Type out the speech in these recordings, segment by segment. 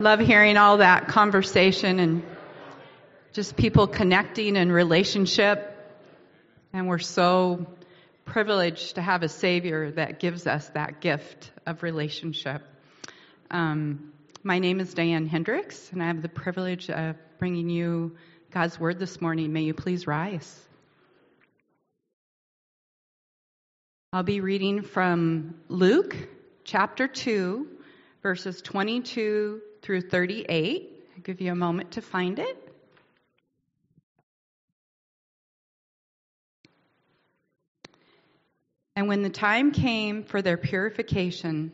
Love hearing all that conversation and just people connecting and relationship. And we're so privileged to have a Savior that gives us that gift of relationship. Um, my name is Diane Hendricks, and I have the privilege of bringing you God's Word this morning. May you please rise. I'll be reading from Luke chapter 2, verses 22 through 38. I'll give you a moment to find it. And when the time came for their purification,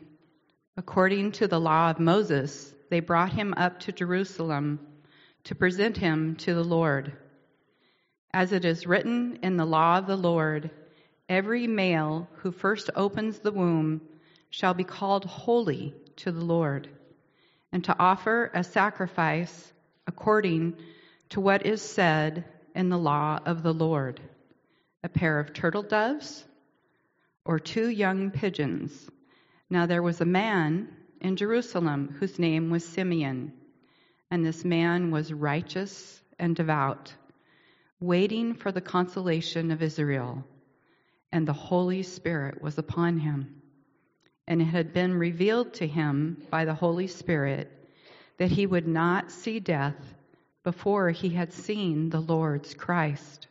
according to the law of Moses, they brought him up to Jerusalem to present him to the Lord. As it is written in the law of the Lord, every male who first opens the womb shall be called holy to the Lord, and to offer a sacrifice according to what is said in the law of the Lord a pair of turtle doves or two young pigeons. Now there was a man in Jerusalem whose name was Simeon, and this man was righteous and devout, waiting for the consolation of Israel, and the Holy Spirit was upon him. And it had been revealed to him by the Holy Spirit that he would not see death before he had seen the Lord's Christ.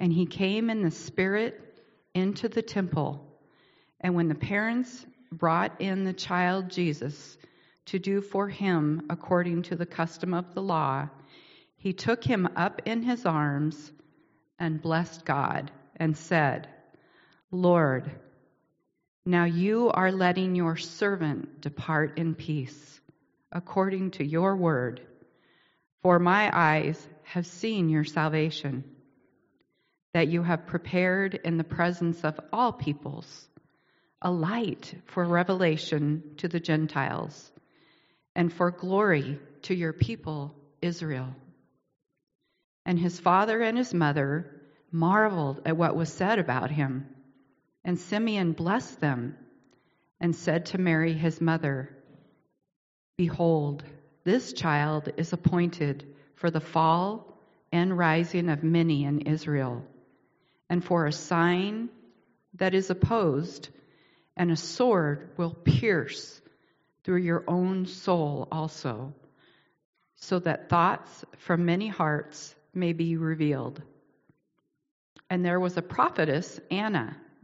And he came in the Spirit into the temple. And when the parents brought in the child Jesus to do for him according to the custom of the law, he took him up in his arms and blessed God and said, Lord, now you are letting your servant depart in peace, according to your word, for my eyes have seen your salvation that you have prepared in the presence of all peoples a light for revelation to the Gentiles and for glory to your people, Israel. And his father and his mother marveled at what was said about him. And Simeon blessed them and said to Mary, his mother, Behold, this child is appointed for the fall and rising of many in Israel and for a sign that is opposed, and a sword will pierce through your own soul also, so that thoughts from many hearts may be revealed. And there was a prophetess, Anna,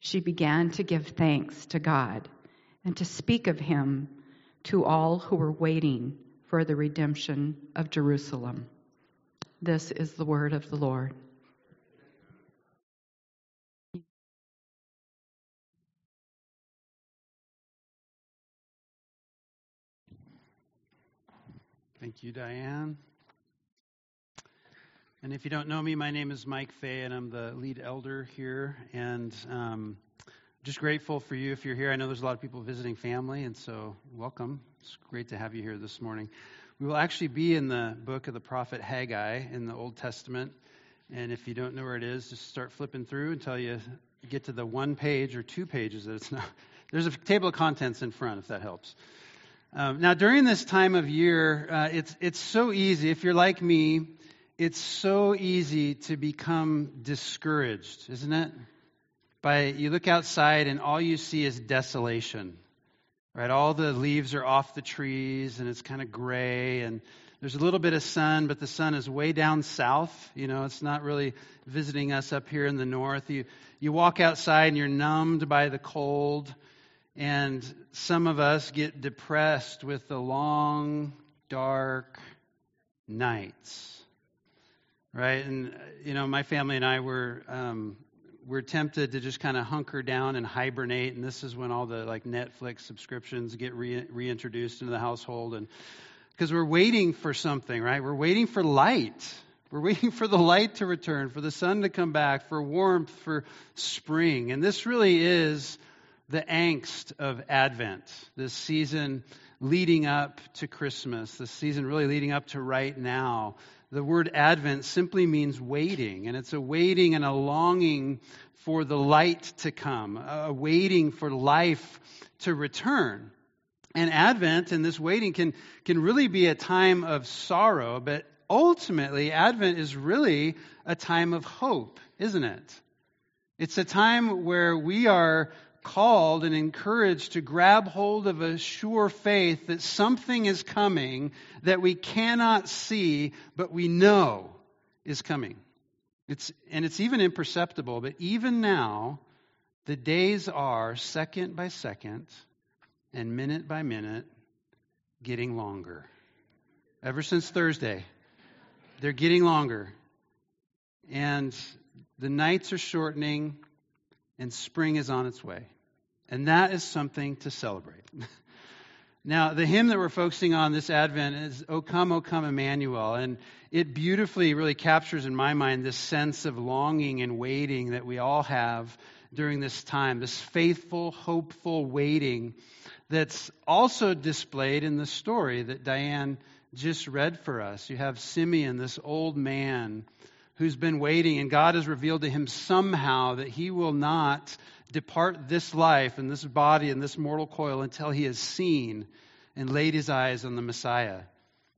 she began to give thanks to God and to speak of him to all who were waiting for the redemption of Jerusalem. This is the word of the Lord. Thank you, Diane. And if you don't know me, my name is Mike Phay, and I'm the lead elder here. And um, just grateful for you if you're here. I know there's a lot of people visiting family, and so welcome. It's great to have you here this morning. We will actually be in the book of the prophet Haggai in the Old Testament. And if you don't know where it is, just start flipping through until you get to the one page or two pages that it's not. There's a table of contents in front, if that helps. Um, now, during this time of year, uh, it's, it's so easy. If you're like me, it's so easy to become discouraged, isn't it? By you look outside and all you see is desolation, right? All the leaves are off the trees and it's kind of gray and there's a little bit of sun, but the sun is way down south. You know, it's not really visiting us up here in the north. You you walk outside and you're numbed by the cold. And some of us get depressed with the long, dark nights. Right? And, you know, my family and I were. Um, we're tempted to just kind of hunker down and hibernate, and this is when all the like Netflix subscriptions get re- reintroduced into the household, and because we're waiting for something, right? We're waiting for light. We're waiting for the light to return, for the sun to come back, for warmth, for spring. And this really is the angst of Advent, this season leading up to Christmas, this season really leading up to right now. The word Advent simply means waiting, and it's a waiting and a longing for the light to come, a waiting for life to return. And Advent and this waiting can, can really be a time of sorrow, but ultimately, Advent is really a time of hope, isn't it? It's a time where we are called and encouraged to grab hold of a sure faith that something is coming that we cannot see, but we know is coming. It's, and it's even imperceptible, but even now, the days are second by second and minute by minute getting longer. Ever since Thursday, they're getting longer. And the nights are shortening, and spring is on its way. And that is something to celebrate. now, the hymn that we're focusing on this Advent is O Come, O Come, Emmanuel. And it beautifully really captures in my mind this sense of longing and waiting that we all have during this time, this faithful, hopeful waiting that's also displayed in the story that Diane just read for us. You have Simeon, this old man who's been waiting, and God has revealed to him somehow that he will not depart this life and this body and this mortal coil until he has seen and laid his eyes on the Messiah.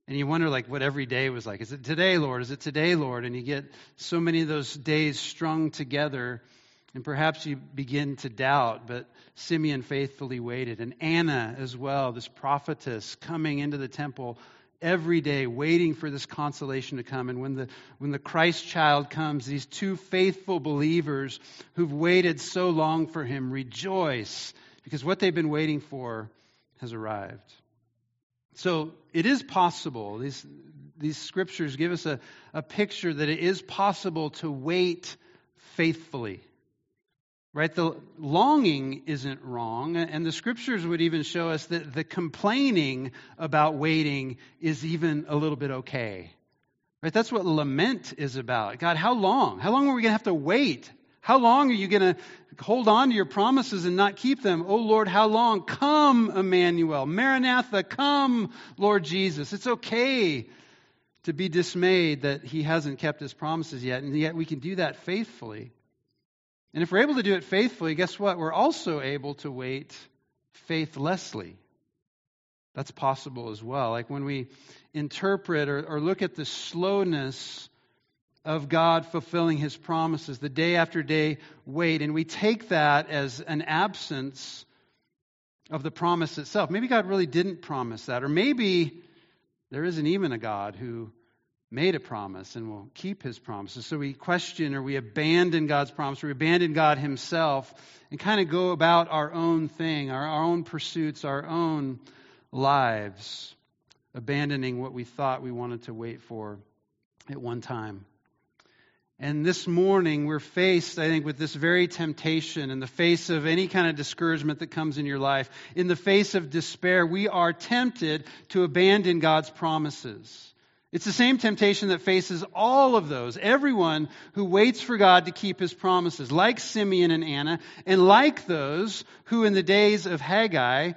And you wonder, like, what every day was like. Is it today, Lord? Is it today, Lord? And you get so many of those days strung together, and perhaps you begin to doubt. But Simeon faithfully waited. And Anna, as well, this prophetess coming into the temple every day waiting for this consolation to come. And when the, when the Christ child comes, these two faithful believers who've waited so long for him rejoice because what they've been waiting for has arrived. So it is possible. These, these scriptures give us a, a picture that it is possible to wait faithfully. Right? The longing isn't wrong, and the scriptures would even show us that the complaining about waiting is even a little bit okay. Right? That's what lament is about. God, how long? How long are we going to have to wait? How long are you going to hold on to your promises and not keep them? Oh Lord, how long? Come, Emmanuel. Maranatha, come, Lord Jesus. It's okay to be dismayed that he hasn't kept his promises yet, and yet we can do that faithfully. And if we're able to do it faithfully, guess what? We're also able to wait faithlessly. That's possible as well. Like when we interpret or, or look at the slowness of God fulfilling his promises, the day after day wait, and we take that as an absence of the promise itself. Maybe God really didn't promise that, or maybe there isn't even a God who made a promise and will keep his promises. So we question or we abandon God's promise, or we abandon God himself and kind of go about our own thing, our, our own pursuits, our own lives, abandoning what we thought we wanted to wait for at one time. And this morning, we're faced, I think, with this very temptation in the face of any kind of discouragement that comes in your life. In the face of despair, we are tempted to abandon God's promises. It's the same temptation that faces all of those, everyone who waits for God to keep his promises, like Simeon and Anna, and like those who in the days of Haggai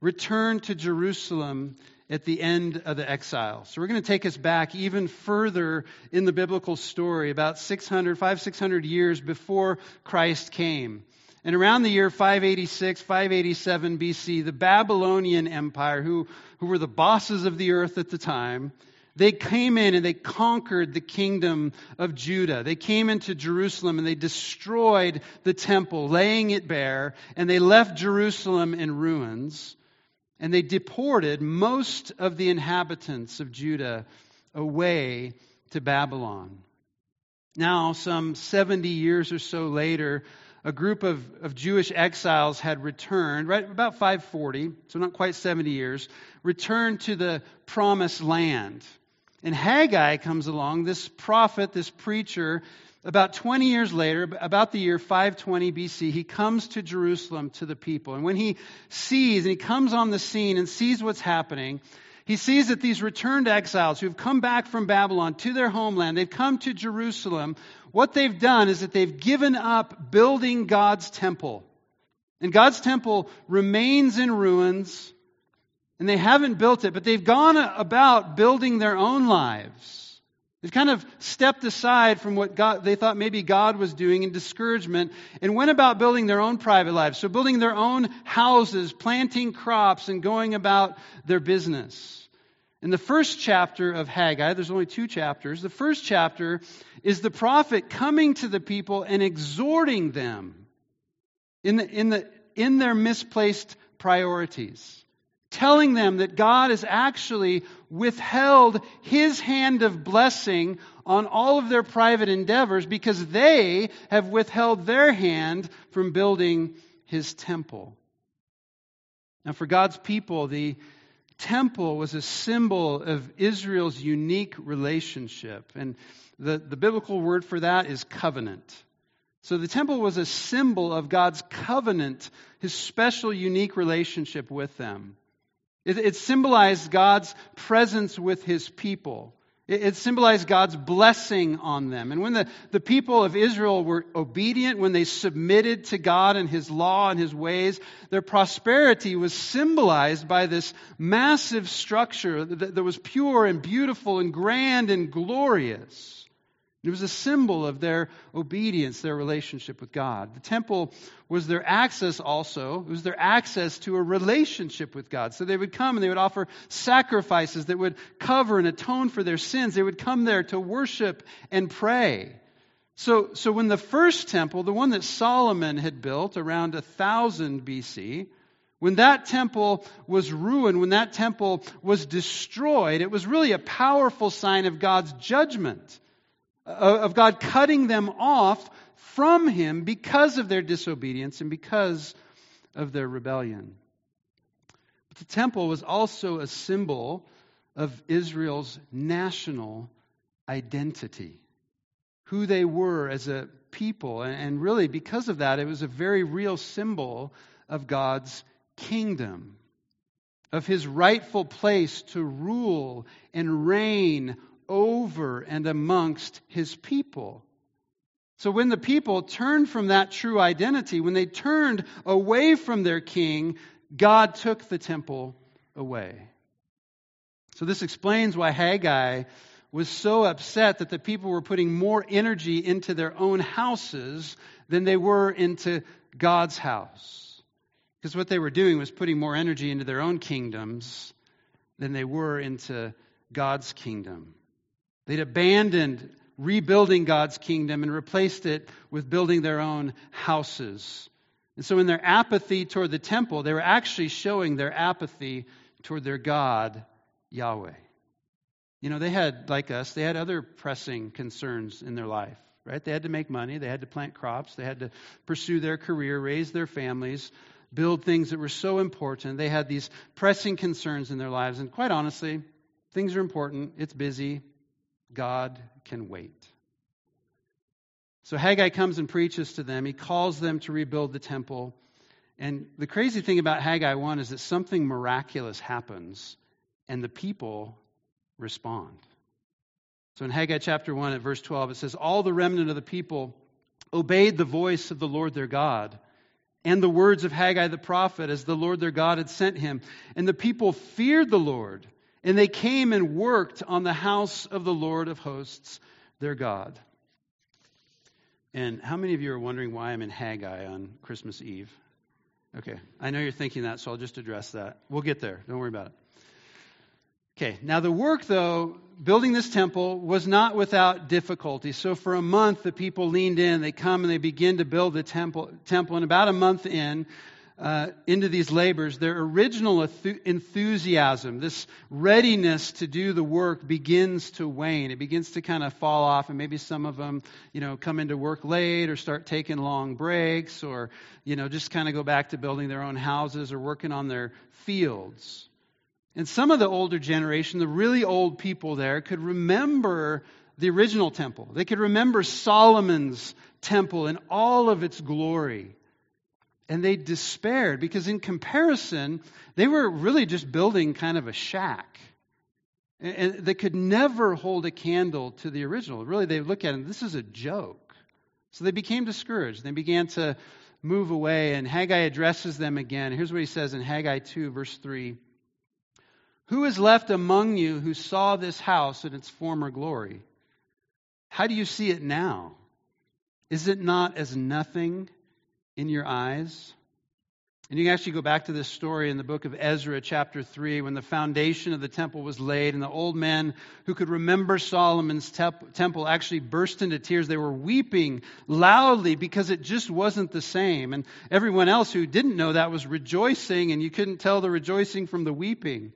returned to Jerusalem at the end of the exile. So we're going to take us back even further in the biblical story, about 600, 500, 600 years before Christ came. And around the year 586, 587 BC, the Babylonian Empire, who, who were the bosses of the earth at the time, they came in and they conquered the kingdom of Judah. They came into Jerusalem and they destroyed the temple, laying it bare, and they left Jerusalem in ruins. And they deported most of the inhabitants of Judah away to Babylon. Now, some 70 years or so later, a group of, of Jewish exiles had returned, right about 540, so not quite 70 years, returned to the promised land. And Haggai comes along, this prophet, this preacher, about 20 years later, about the year 520 BC, he comes to Jerusalem to the people. And when he sees, and he comes on the scene and sees what's happening, He sees that these returned exiles who have come back from Babylon to their homeland, they've come to Jerusalem. What they've done is that they've given up building God's temple. And God's temple remains in ruins, and they haven't built it, but they've gone about building their own lives. They've kind of stepped aside from what God, they thought maybe God was doing in discouragement and went about building their own private lives. So, building their own houses, planting crops, and going about their business. In the first chapter of Haggai, there's only two chapters. The first chapter is the prophet coming to the people and exhorting them in, the, in, the, in their misplaced priorities telling them that God has actually withheld his hand of blessing on all of their private endeavors because they have withheld their hand from building his temple. Now, for God's people, the temple was a symbol of Israel's unique relationship. And the, the biblical word for that is covenant. So the temple was a symbol of God's covenant, his special, unique relationship with them. It, it symbolized God's presence with his people. It, it symbolized God's blessing on them. And when the, the people of Israel were obedient, when they submitted to God and his law and his ways, their prosperity was symbolized by this massive structure that, that was pure and beautiful and grand and glorious. It was a symbol of their obedience, their relationship with God. The temple was their access also, it was their access to a relationship with God. So they would come and they would offer sacrifices that would cover and atone for their sins. They would come there to worship and pray. So, so when the first temple, the one that Solomon had built around 1000 BC, when that temple was ruined, when that temple was destroyed, it was really a powerful sign of God's judgment of God cutting them off from Him because of their disobedience and because of their rebellion. But the temple was also a symbol of Israel's national identity, who they were as a people. And really, because of that, it was a very real symbol of God's kingdom, of his rightful place to rule and reign over and amongst his people. So when the people turned from that true identity, when they turned away from their king, God took the temple away. So this explains why Haggai was so upset that the people were putting more energy into their own houses than they were into God's house. Because what they were doing was putting more energy into their own kingdoms than they were into God's kingdom. They'd abandoned rebuilding God's kingdom and replaced it with building their own houses. And so, in their apathy toward the temple, they were actually showing their apathy toward their God, Yahweh. You know, they had, like us, they had other pressing concerns in their life, right? They had to make money, they had to plant crops, they had to pursue their career, raise their families, build things that were so important. They had these pressing concerns in their lives. And quite honestly, things are important, it's busy, God can wait. So Haggai comes and preaches to them. He calls them to rebuild the temple. And the crazy thing about Haggai 1 is that something miraculous happens and the people respond. So in Haggai chapter 1 at verse 12, it says, All the remnant of the people obeyed the voice of the Lord their God and the words of Haggai the prophet as the Lord their God had sent him. And the people feared the Lord and they came and worked on the house of the Lord of hosts, their God. And how many of you are wondering why I'm in Haggai on Christmas Eve? Okay, I know you're thinking that, so I'll just address that. We'll get there. Don't worry about it. Okay, now the work, though, building this temple was not without difficulty. So for a month, the people leaned in. They come and they begin to build the temple. temple. And about a month in, uh, into these labors, their original enthusiasm, this readiness to do the work begins to wane. It begins to kind of fall off, and maybe some of them, you know, come into work late or start taking long breaks or, you know, just kind of go back to building their own houses or working on their fields. And some of the older generation, the really old people there, could remember the original temple. They could remember Solomon's temple in all of its glory. And they despaired because, in comparison, they were really just building kind of a shack. and they could never hold a candle to the original. Really, they look at it, and this is a joke. So they became discouraged. They began to move away, and Haggai addresses them again. Here's what he says in Haggai 2, verse 3 Who is left among you who saw this house in its former glory? How do you see it now? Is it not as nothing in your eyes? And you can actually go back to this story in the book of Ezra, chapter 3, when the foundation of the temple was laid, and the old men who could remember Solomon's temple actually burst into tears. They were weeping loudly because it just wasn't the same. And everyone else who didn't know that was rejoicing, and you couldn't tell the rejoicing from the weeping.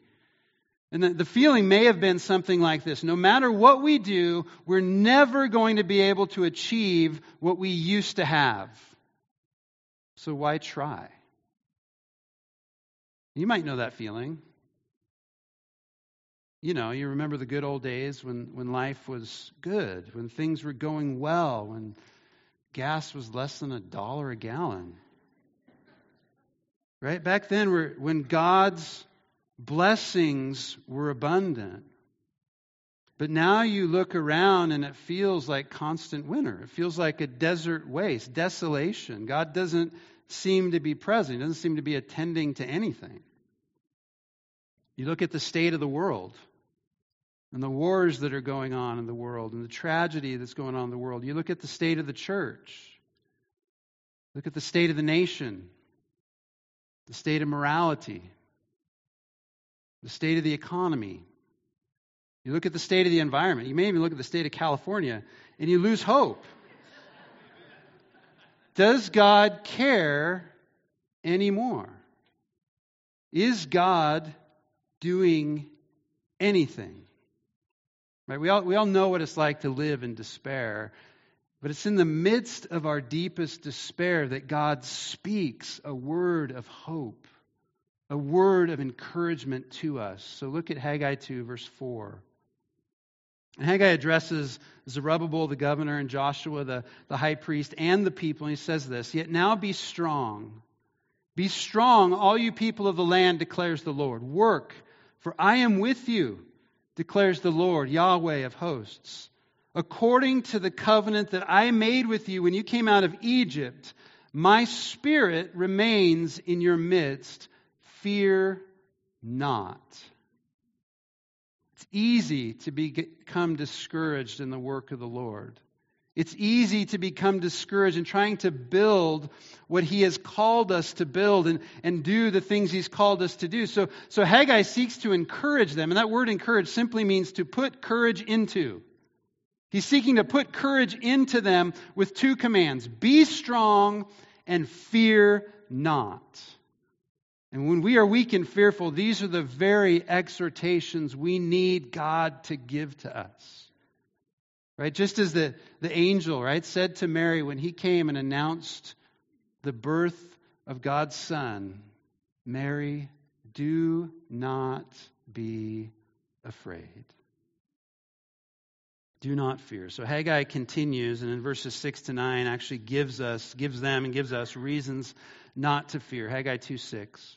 And the feeling may have been something like this No matter what we do, we're never going to be able to achieve what we used to have. So why try? You might know that feeling. You know, you remember the good old days when, when life was good, when things were going well, when gas was less than a dollar a gallon. Right? Back then, when God's blessings were abundant. But now you look around and it feels like constant winter. It feels like a desert waste, desolation. God doesn't seem to be present, He doesn't seem to be attending to anything. You look at the state of the world and the wars that are going on in the world and the tragedy that's going on in the world. You look at the state of the church. Look at the state of the nation, the state of morality, the state of the economy. You look at the state of the environment. You may even look at the state of California and you lose hope. Does God care anymore? Is God doing anything? Right? We all, we all know what it's like to live in despair, but it's in the midst of our deepest despair that God speaks a word of hope, a word of encouragement to us. So look at Haggai 2, verse 4. And Haggai addresses Zerubbabel, the governor, and Joshua, the, the high priest, and the people. And he says this Yet now be strong. Be strong, all you people of the land, declares the Lord. Work, for I am with you, declares the Lord, Yahweh of hosts. According to the covenant that I made with you when you came out of Egypt, my spirit remains in your midst. Fear not easy to become discouraged in the work of the Lord. It's easy to become discouraged in trying to build what He has called us to build and, and do the things He's called us to do. So, so Haggai seeks to encourage them, and that word encourage simply means to put courage into. He's seeking to put courage into them with two commands be strong and fear not. And when we are weak and fearful, these are the very exhortations we need God to give to us. Right? Just as the, the angel, right, said to Mary when he came and announced the birth of God's son, Mary, do not be afraid. Do not fear. So Haggai continues, and in verses 6 to 9 actually gives us, gives them and gives us reasons not to fear. Haggai 2 6.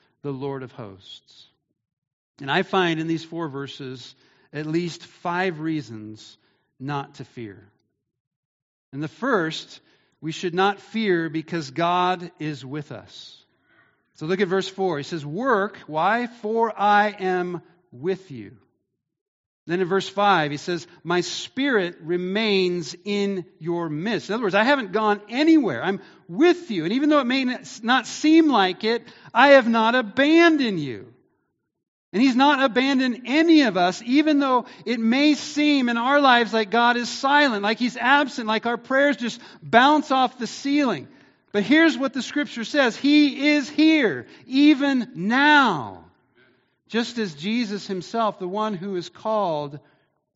the Lord of hosts. And I find in these four verses at least five reasons not to fear. And the first, we should not fear because God is with us. So look at verse 4. He says, Work. Why? For I am with you. Then in verse 5, he says, My spirit remains in your midst. In other words, I haven't gone anywhere. I'm with you. And even though it may not seem like it, I have not abandoned you. And he's not abandoned any of us, even though it may seem in our lives like God is silent, like he's absent, like our prayers just bounce off the ceiling. But here's what the scripture says He is here, even now. Just as Jesus himself, the one who is called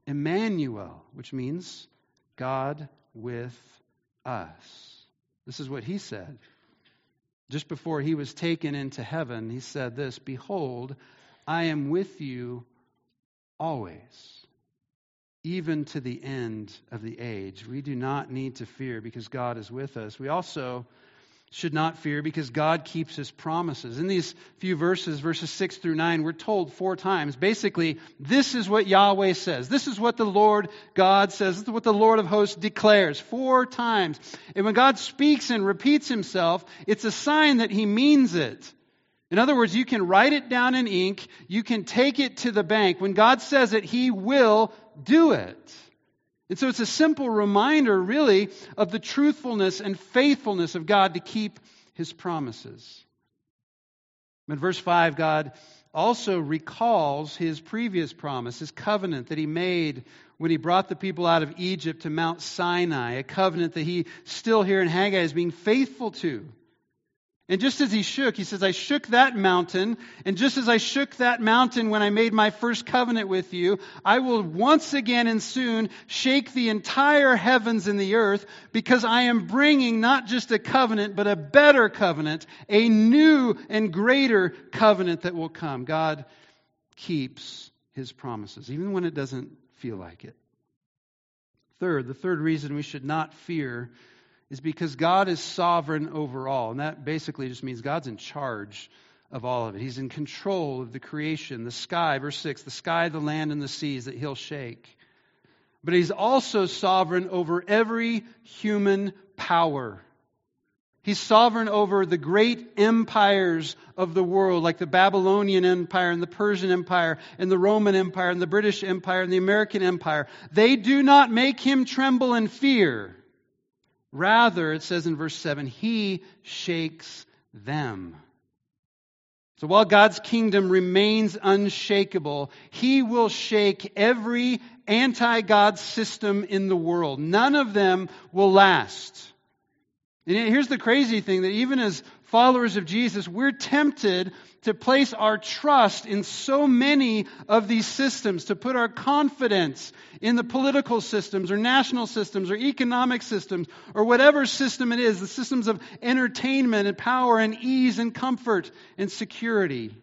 Emmanuel, which means God with us. This is what he said. Just before he was taken into heaven, he said this Behold, I am with you always, even to the end of the age. We do not need to fear because God is with us. We also should not fear because God keeps his promises. In these few verses, verses 6 through 9, we're told four times basically, this is what Yahweh says. This is what the Lord God says. This is what the Lord of hosts declares. Four times. And when God speaks and repeats himself, it's a sign that he means it. In other words, you can write it down in ink, you can take it to the bank. When God says it, he will do it. And so it's a simple reminder, really, of the truthfulness and faithfulness of God to keep his promises. In verse 5, God also recalls his previous promise, his covenant that he made when he brought the people out of Egypt to Mount Sinai, a covenant that he still here in Haggai is being faithful to. And just as he shook, he says, I shook that mountain, and just as I shook that mountain when I made my first covenant with you, I will once again and soon shake the entire heavens and the earth, because I am bringing not just a covenant, but a better covenant, a new and greater covenant that will come. God keeps his promises, even when it doesn't feel like it. Third, the third reason we should not fear is because God is sovereign over all. And that basically just means God's in charge of all of it. He's in control of the creation, the sky, verse 6, the sky, the land, and the seas that he'll shake. But he's also sovereign over every human power. He's sovereign over the great empires of the world, like the Babylonian Empire and the Persian Empire and the Roman Empire and the British Empire and the American Empire. They do not make him tremble in fear. Rather, it says in verse 7, He shakes them. So while God's kingdom remains unshakable, He will shake every anti God system in the world. None of them will last. And here's the crazy thing that even as followers of Jesus, we're tempted to place our trust in so many of these systems, to put our confidence in the political systems or national systems or economic systems or whatever system it is, the systems of entertainment and power and ease and comfort and security.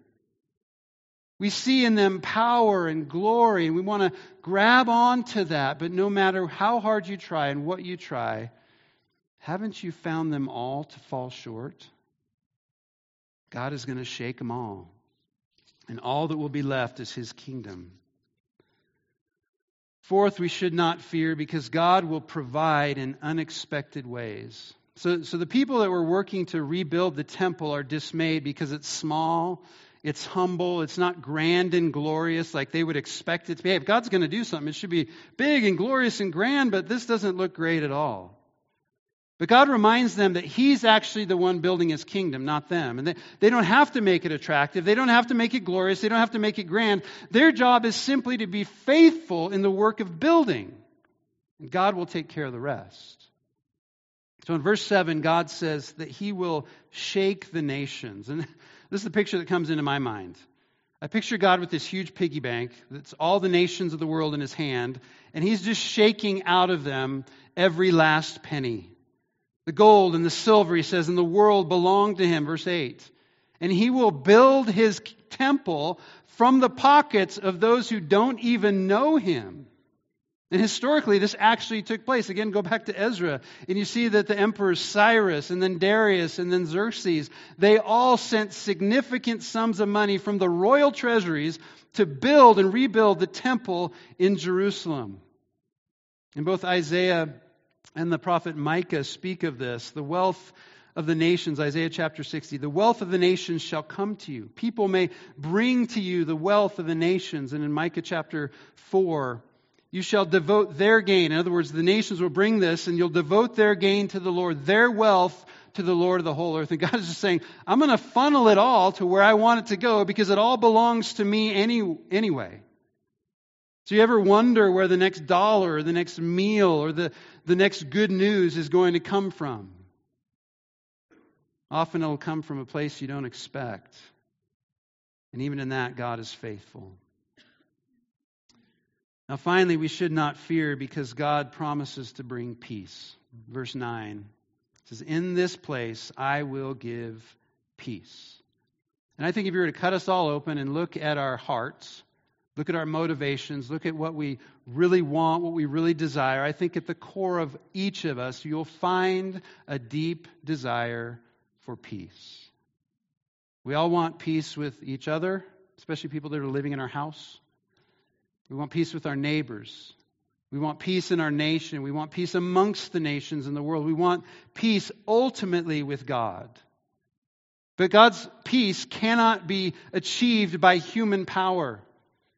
We see in them power and glory, and we want to grab onto that, but no matter how hard you try and what you try, haven't you found them all to fall short? God is going to shake them all. And all that will be left is his kingdom. Fourth, we should not fear because God will provide in unexpected ways. So, so the people that were working to rebuild the temple are dismayed because it's small, it's humble, it's not grand and glorious like they would expect it to be. Hey, if God's going to do something, it should be big and glorious and grand, but this doesn't look great at all. But God reminds them that He's actually the one building His kingdom, not them. And they, they don't have to make it attractive. They don't have to make it glorious. They don't have to make it grand. Their job is simply to be faithful in the work of building. And God will take care of the rest. So in verse 7, God says that He will shake the nations. And this is the picture that comes into my mind. I picture God with this huge piggy bank that's all the nations of the world in His hand, and He's just shaking out of them every last penny. The gold and the silver, he says, and the world belong to him, verse 8. And he will build his temple from the pockets of those who don't even know him. And historically, this actually took place. Again, go back to Ezra, and you see that the emperors Cyrus, and then Darius, and then Xerxes, they all sent significant sums of money from the royal treasuries to build and rebuild the temple in Jerusalem. And both Isaiah and the prophet Micah speak of this. The wealth of the nations, Isaiah chapter 60, the wealth of the nations shall come to you. People may bring to you the wealth of the nations. And in Micah chapter 4, you shall devote their gain. In other words, the nations will bring this, and you'll devote their gain to the Lord, their wealth to the Lord of the whole earth. And God is just saying, I'm going to funnel it all to where I want it to go because it all belongs to me any, anyway. So you ever wonder where the next dollar or the next meal or the, the next good news is going to come from? Often it'll come from a place you don't expect. And even in that, God is faithful. Now, finally, we should not fear because God promises to bring peace. Verse 9 says, In this place I will give peace. And I think if you were to cut us all open and look at our hearts, look at our motivations, look at what we really want, what we really desire, I think at the core of each of us, you'll find a deep desire for peace. We all want peace with each other, especially people that are living in our house. We want peace with our neighbors. We want peace in our nation. We want peace amongst the nations in the world. We want peace ultimately with God. But God's peace cannot be achieved by human power.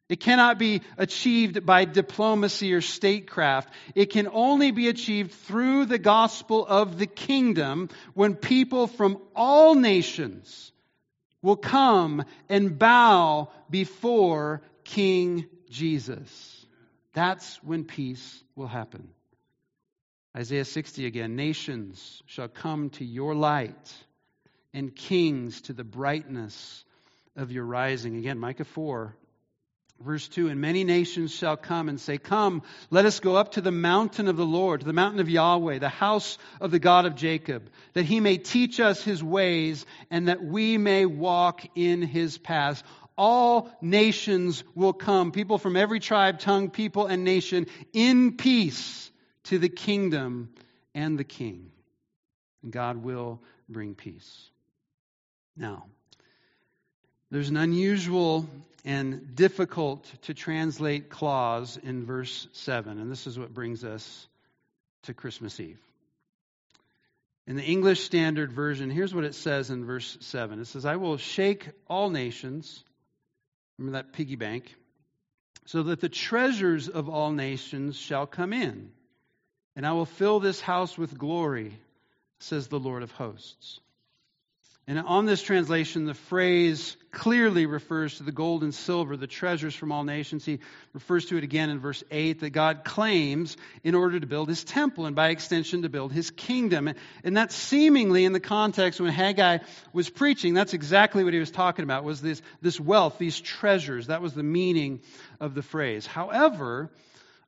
It cannot be achieved by diplomacy or statecraft. It can only be achieved through the gospel of the kingdom when people from all nations will come and bow before King Jesus. That's when peace will happen. Isaiah 60 again Nations shall come to your light, and kings to the brightness of your rising. Again, Micah 4, Verse 2 And many nations shall come and say, Come, let us go up to the mountain of the Lord, to the mountain of Yahweh, the house of the God of Jacob, that he may teach us his ways and that we may walk in his paths. All nations will come, people from every tribe, tongue, people, and nation, in peace to the kingdom and the king. And God will bring peace. Now, there's an unusual and difficult to translate clause in verse 7, and this is what brings us to Christmas Eve. In the English Standard Version, here's what it says in verse 7 it says, I will shake all nations. Remember that piggy bank? So that the treasures of all nations shall come in, and I will fill this house with glory, says the Lord of hosts. And on this translation, the phrase clearly refers to the gold and silver, the treasures from all nations. He refers to it again in verse 8 that God claims in order to build his temple and by extension to build his kingdom. And that's seemingly in the context when Haggai was preaching, that's exactly what he was talking about, was this, this wealth, these treasures. That was the meaning of the phrase. However,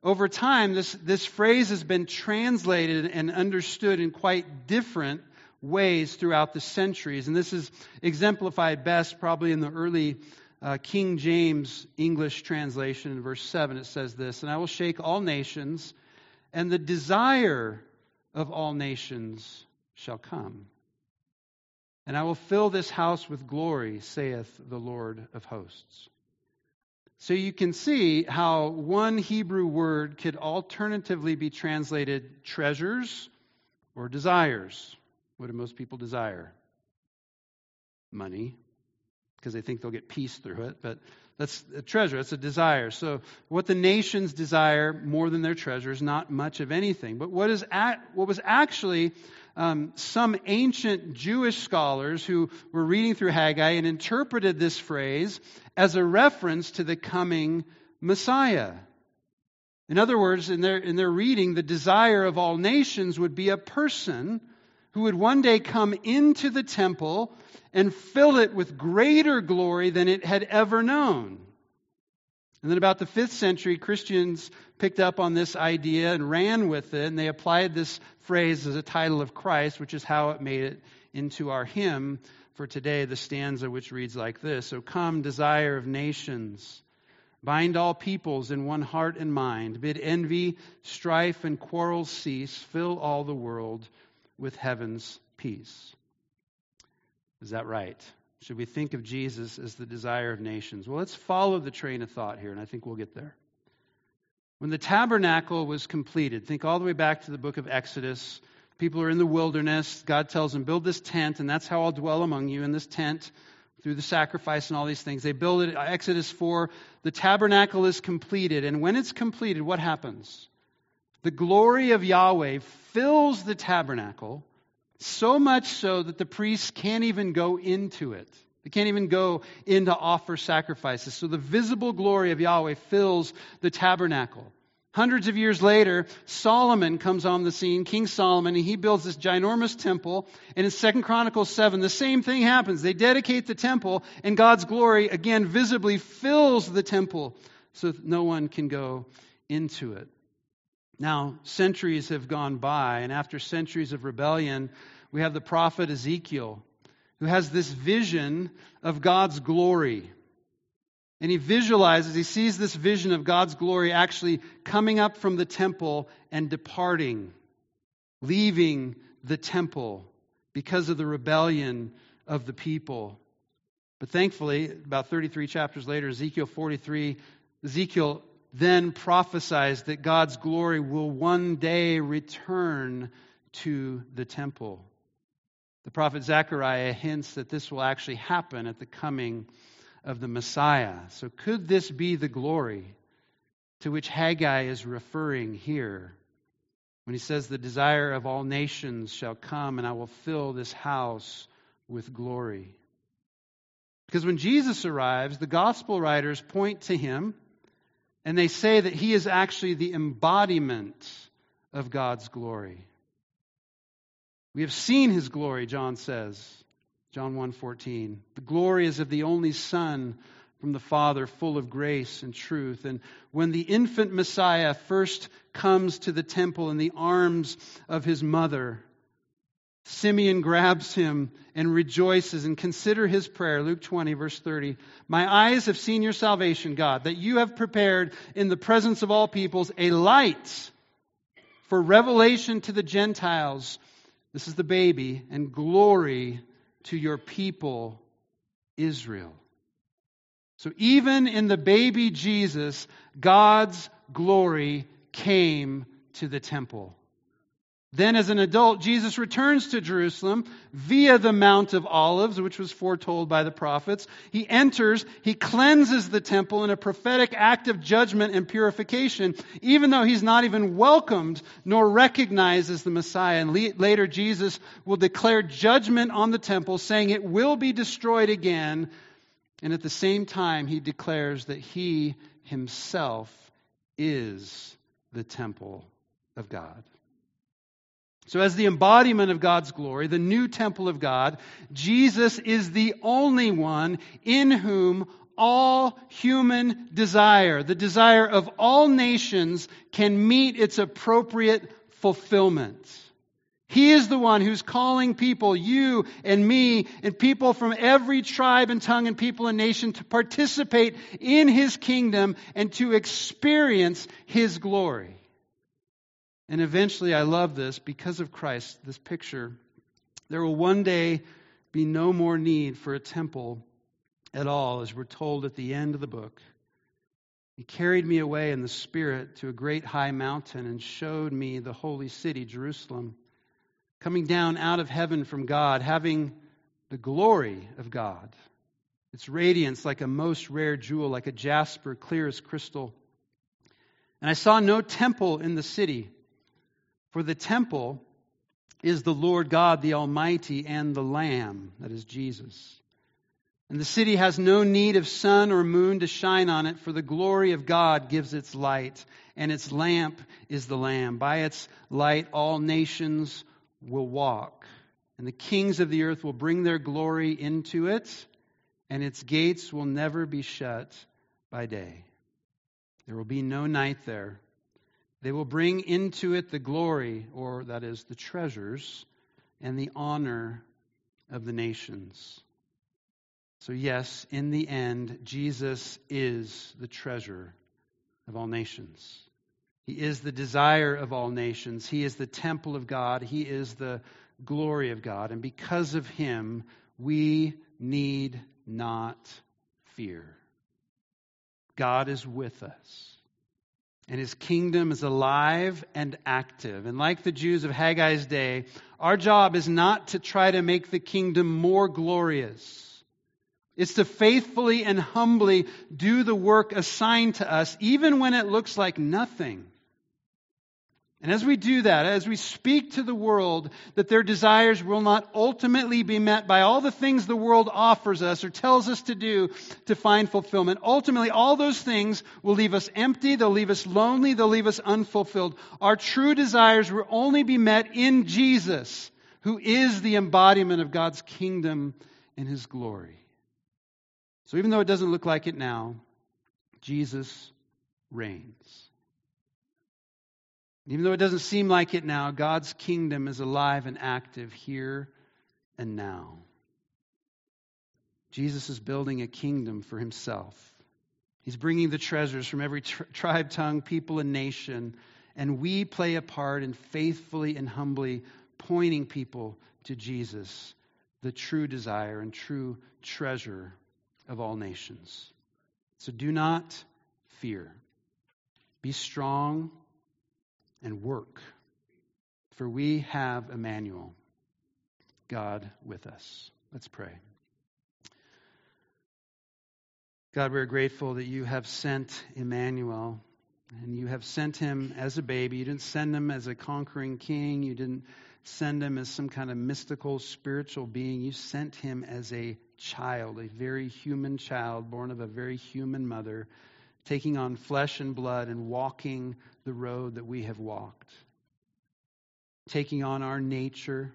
over time, this, this phrase has been translated and understood in quite different ways throughout the centuries. And this is exemplified best probably in the early uh, King James English translation. In verse 7, it says this And I will shake all nations, and the desire of all nations shall come. And I will fill this house with glory, saith the Lord of hosts. So you can see how one Hebrew word could alternatively be translated treasures or desires. What do most people desire? Money, because they think they'll get peace through it. But that's a treasure, that's a desire. So, what the nations desire more than their treasure is not much of anything. But what, is at, what was actually um, some ancient Jewish scholars who were reading through Haggai and interpreted this phrase as a reference to the coming Messiah. In other words, in their, in their reading, the desire of all nations would be a person who would one day come into the temple and fill it with greater glory than it had ever known. And then, about the fifth century, Christians picked up on this idea and ran with it, and they applied this phrase as a title of Christ, which is how it made it into our hymn for today, the stanza which reads like this So come, desire of nations, bind all peoples in one heart and mind, bid envy, strife, and quarrels cease, fill all the world with heaven's peace. Is that right? Should we think of Jesus as the desire of nations? Well, let's follow the train of thought here, and I think we'll get there. When the tabernacle was completed, think all the way back to the book of Exodus. People are in the wilderness. God tells them, build this tent, and that's how I'll dwell among you in this tent through the sacrifice and all these things. They build it, Exodus 4. The tabernacle is completed. And when it's completed, what happens? The glory of Yahweh fills the tabernacle, so much so that the priests can't even go into it. They can't even go in to offer sacrifices. So the visible glory of Yahweh fills the tabernacle. Hundreds of years later, Solomon comes on the scene, King Solomon, and he builds this ginormous temple. And in 2 Chronicles 7, the same thing happens. They dedicate the temple, and God's glory again visibly fills the temple so that no one can go into it. Now, centuries have gone by, and after centuries of rebellion, we have the prophet Ezekiel, who has this vision of God's glory. And he visualizes, he sees this vision of God's glory actually coming up from the temple and departing, leaving the temple because of the rebellion of the people. But thankfully, about 33 chapters later, Ezekiel 43, Ezekiel then prophesies that God's glory will one day return to the temple. The prophet Zechariah hints that this will actually happen at the coming of the Messiah. So, could this be the glory to which Haggai is referring here when he says, The desire of all nations shall come, and I will fill this house with glory? Because when Jesus arrives, the gospel writers point to him and they say that he is actually the embodiment of God's glory. We have seen his glory, John says. John 1:14. The glory is of the only Son from the Father, full of grace and truth. And when the infant Messiah first comes to the temple in the arms of his mother, Simeon grabs him and rejoices. And consider his prayer, Luke 20, verse 30. My eyes have seen your salvation, God, that you have prepared in the presence of all peoples a light for revelation to the Gentiles. This is the baby, and glory to your people, Israel. So even in the baby Jesus, God's glory came to the temple. Then, as an adult, Jesus returns to Jerusalem via the Mount of Olives, which was foretold by the prophets. He enters, he cleanses the temple in a prophetic act of judgment and purification, even though he's not even welcomed nor recognized as the Messiah. And later, Jesus will declare judgment on the temple, saying it will be destroyed again. And at the same time, he declares that he himself is the temple of God. So, as the embodiment of God's glory, the new temple of God, Jesus is the only one in whom all human desire, the desire of all nations, can meet its appropriate fulfillment. He is the one who's calling people, you and me, and people from every tribe and tongue and people and nation to participate in His kingdom and to experience His glory. And eventually, I love this because of Christ, this picture. There will one day be no more need for a temple at all, as we're told at the end of the book. He carried me away in the Spirit to a great high mountain and showed me the holy city, Jerusalem, coming down out of heaven from God, having the glory of God. Its radiance like a most rare jewel, like a jasper, clear as crystal. And I saw no temple in the city for the temple is the Lord God, the Almighty, and the Lamb, that is Jesus. And the city has no need of sun or moon to shine on it, for the glory of God gives its light, and its lamp is the Lamb. By its light, all nations will walk, and the kings of the earth will bring their glory into it, and its gates will never be shut by day. There will be no night there. They will bring into it the glory, or that is, the treasures, and the honor of the nations. So, yes, in the end, Jesus is the treasure of all nations. He is the desire of all nations. He is the temple of God. He is the glory of God. And because of him, we need not fear. God is with us and his kingdom is alive and active. And like the Jews of Haggai's day, our job is not to try to make the kingdom more glorious. It's to faithfully and humbly do the work assigned to us, even when it looks like nothing. And as we do that, as we speak to the world that their desires will not ultimately be met by all the things the world offers us or tells us to do to find fulfillment, ultimately all those things will leave us empty, they'll leave us lonely, they'll leave us unfulfilled. Our true desires will only be met in Jesus, who is the embodiment of God's kingdom and his glory. So even though it doesn't look like it now, Jesus reigns. Even though it doesn't seem like it now, God's kingdom is alive and active here and now. Jesus is building a kingdom for himself. He's bringing the treasures from every tri- tribe, tongue, people, and nation, and we play a part in faithfully and humbly pointing people to Jesus, the true desire and true treasure of all nations. So do not fear. Be strong and work. For we have Emmanuel, God with us. Let's pray. God, we're grateful that you have sent Emmanuel and you have sent him as a baby. You didn't send him as a conquering king. You didn't send him as some kind of mystical spiritual being. You sent him as a child, a very human child born of a very human mother taking on flesh and blood and walking the road that we have walked, taking on our nature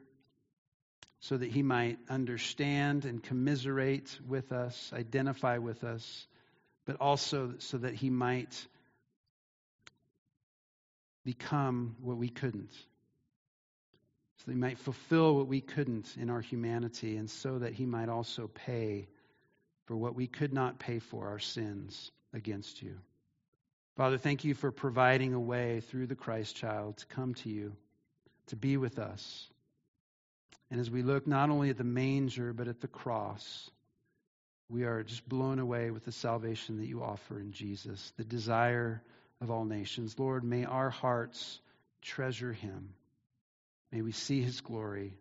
so that he might understand and commiserate with us, identify with us, but also so that he might become what we couldn't. So that he might fulfill what we couldn't in our humanity, and so that he might also pay for what we could not pay for our sins against you. Father, thank you for providing a way through the Christ child to come to you, to be with us. And as we look not only at the manger, but at the cross, we are just blown away with the salvation that you offer in Jesus, the desire of all nations. Lord, may our hearts treasure him. May we see his glory.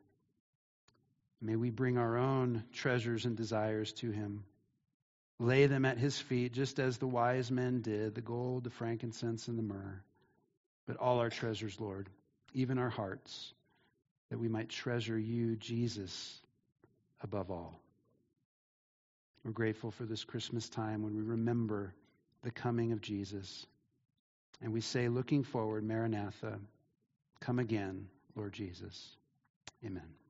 May we bring our own treasures and desires to him lay them at his feet, just as the wise men did the gold, the frankincense, and the myrrh. But all our treasures, Lord, even our hearts, that we might treasure you, Jesus, above all. We're grateful for this Christmas time when we remember the coming of Jesus. And we say, looking forward, Maranatha, come again, Lord Jesus. Amen.